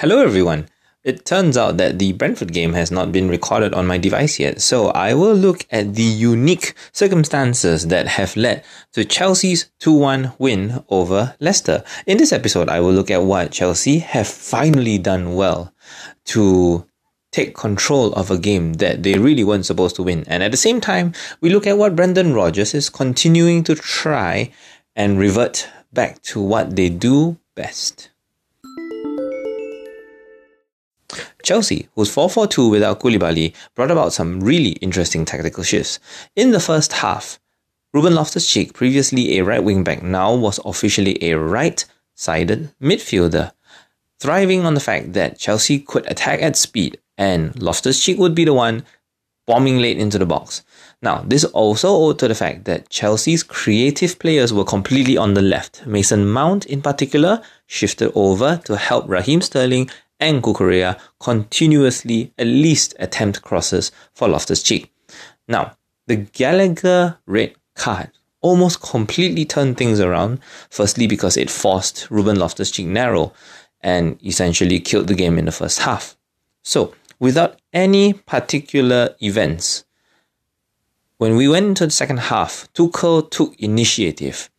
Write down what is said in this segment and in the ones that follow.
Hello, everyone. It turns out that the Brentford game has not been recorded on my device yet, so I will look at the unique circumstances that have led to Chelsea's 2 1 win over Leicester. In this episode, I will look at what Chelsea have finally done well to take control of a game that they really weren't supposed to win. And at the same time, we look at what Brendan Rodgers is continuing to try and revert back to what they do best. Chelsea, whose 4 4 2 without Koulibaly, brought about some really interesting tactical shifts. In the first half, Ruben Loftus Cheek, previously a right wing back, now was officially a right sided midfielder, thriving on the fact that Chelsea could attack at speed and Loftus Cheek would be the one bombing late into the box. Now, this also owed to the fact that Chelsea's creative players were completely on the left. Mason Mount, in particular, shifted over to help Raheem Sterling and Cucurella continuously at least attempt crosses for Loftus Cheek. Now, the Gallagher red card almost completely turned things around, firstly because it forced Ruben Loftus Cheek narrow and essentially killed the game in the first half. So, without any particular events, when we went into the second half, Tuchel took initiative,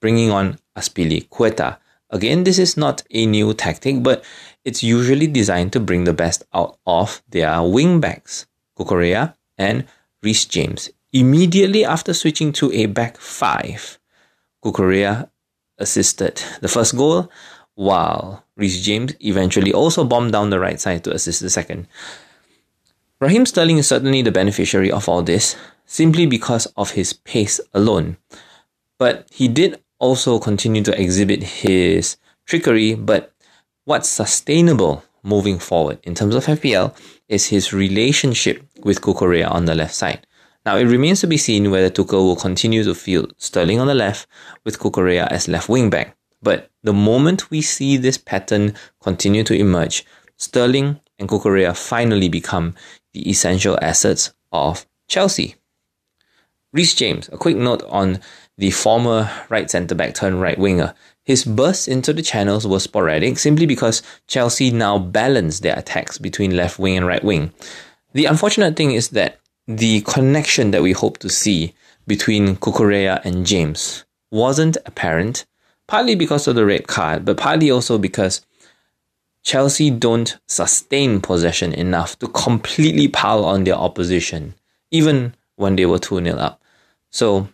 bringing on Azpilicueta. Again, this is not a new tactic, but it's usually designed to bring the best out of their wingbacks, Cucurella and Reece James. Immediately after switching to a back five, Cucurella assisted the first goal, while Reece James eventually also bombed down the right side to assist the second. Raheem Sterling is certainly the beneficiary of all this, simply because of his pace alone. But he did also continue to exhibit his trickery, but what's sustainable moving forward in terms of FPL is his relationship with Cucurella on the left side. Now, it remains to be seen whether Tuchel will continue to field Sterling on the left with Cucurella as left wing back. But the moment we see this pattern continue to emerge, Sterling and Cucurella finally become the essential assets of Chelsea. Reece James, a quick note on the former right centre back turned right winger. His bursts into the channels were sporadic simply because Chelsea now balance their attacks between left wing and right wing. The unfortunate thing is that the connection that we hope to see between Cucurella and James wasn't apparent, partly because of the red card, but partly also because Chelsea don't sustain possession enough to completely pile on their opposition, even when they were 2 0 up. So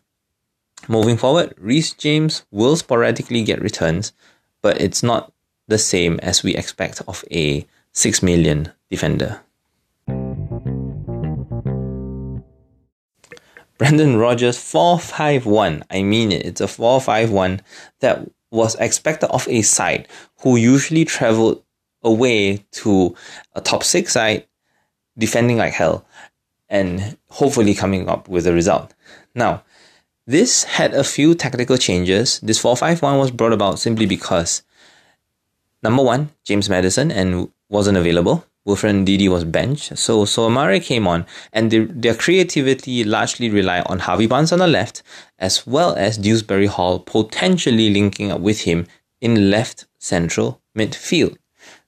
Moving forward, Reece James will sporadically get returns, but it's not the same as we expect of a 6 million defender. Brendan Rodgers 451. I mean it. It's a 451 that was expected of a side who usually traveled away to a top six side, defending like hell, and hopefully coming up with a result. Now, this had a few tactical changes. This 451 was brought about simply because number one, James Maddison and wasn't available. Wilfred Ndidi was benched. So Soumaré came on and their, creativity largely rely on Harvey Barnes on the left, as well as Dewsbury Hall potentially linking up with him in left central midfield.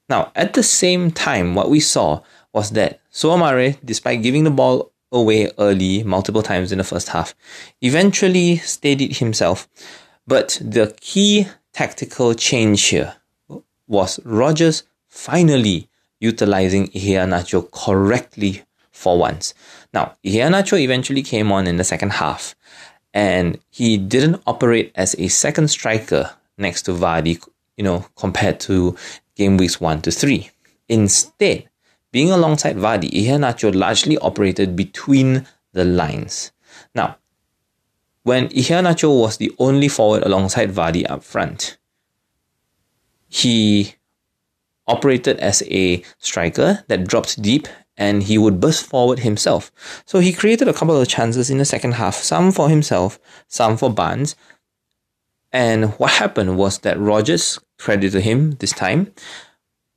Now, at the same time, what we saw was that Soumaré, despite giving the ball away early multiple times in the first half, eventually steadied himself. But the key tactical change here was Rodgers finally utilizing Iheanacho correctly for once. Now, Iheanacho eventually came on in the second half, and he didn't operate as a second striker next to Vardy, you know, compared to game weeks one to three. Instead, being alongside Vardy, Iheanacho largely operated between the lines. Now, when Iheanacho was the only forward alongside Vardy up front, he operated as a striker that dropped deep and he would burst forward himself. So he created a couple of chances in the second half, some for himself, some for Barnes. And what happened was that Rodgers, credit to him this time,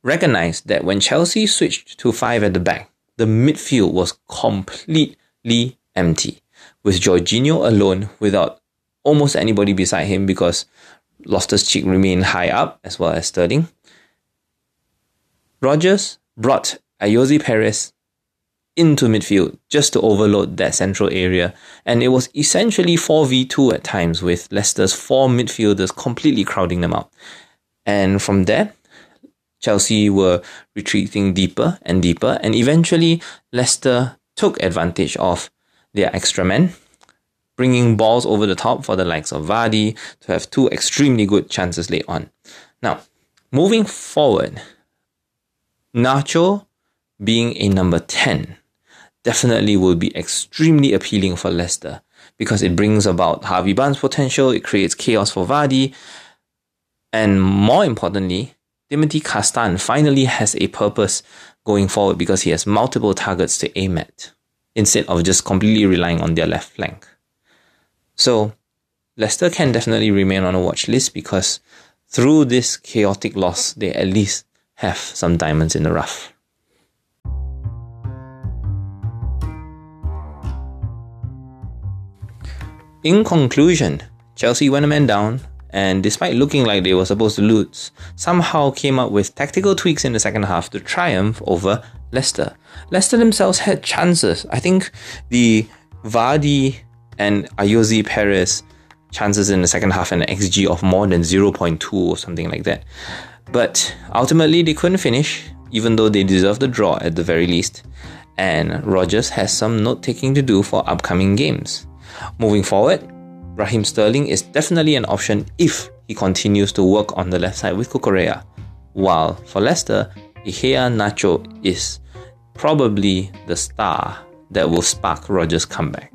recognized that when Chelsea switched to five at the back, the midfield was completely empty, with Jorginho alone without almost anybody beside him because Loftus Cheek remained high up as well as Sterling. Rodgers brought Ayoze Perez into midfield just to overload that central area, and it was essentially 4v2 at times with Leicester's four midfielders completely crowding them out. And from there, Chelsea were retreating deeper and deeper, and eventually Leicester took advantage of their extra men, bringing balls over the top for the likes of Vardy to have two extremely good chances late on. Now, moving forward, Nacho being a number 10 definitely will be extremely appealing for Leicester because it brings about Harvey Barnes' potential, it creates chaos for Vardy, and more importantly, Timothy Castagne finally has a purpose going forward because he has multiple targets to aim at instead of just completely relying on their left flank. So, Leicester can definitely remain on a watch list because through this chaotic loss, they at least have some diamonds in the rough. In conclusion, Chelsea went a man down, and despite looking like they were supposed to lose, somehow came up with tactical tweaks in the second half to triumph over Leicester. Leicester themselves had chances. I think the Vardy and Ayoze Perez chances in the second half and an XG of more than 0.2 or something like that. But ultimately, they couldn't finish, even though they deserved the draw at the very least. And Rodgers has some note taking to do for upcoming games. Moving forward, Raheem Sterling is definitely an option if he continues to work on the left side with Cucurella. While for Leicester, Iheanacho is probably the star that will spark Rodgers' comeback.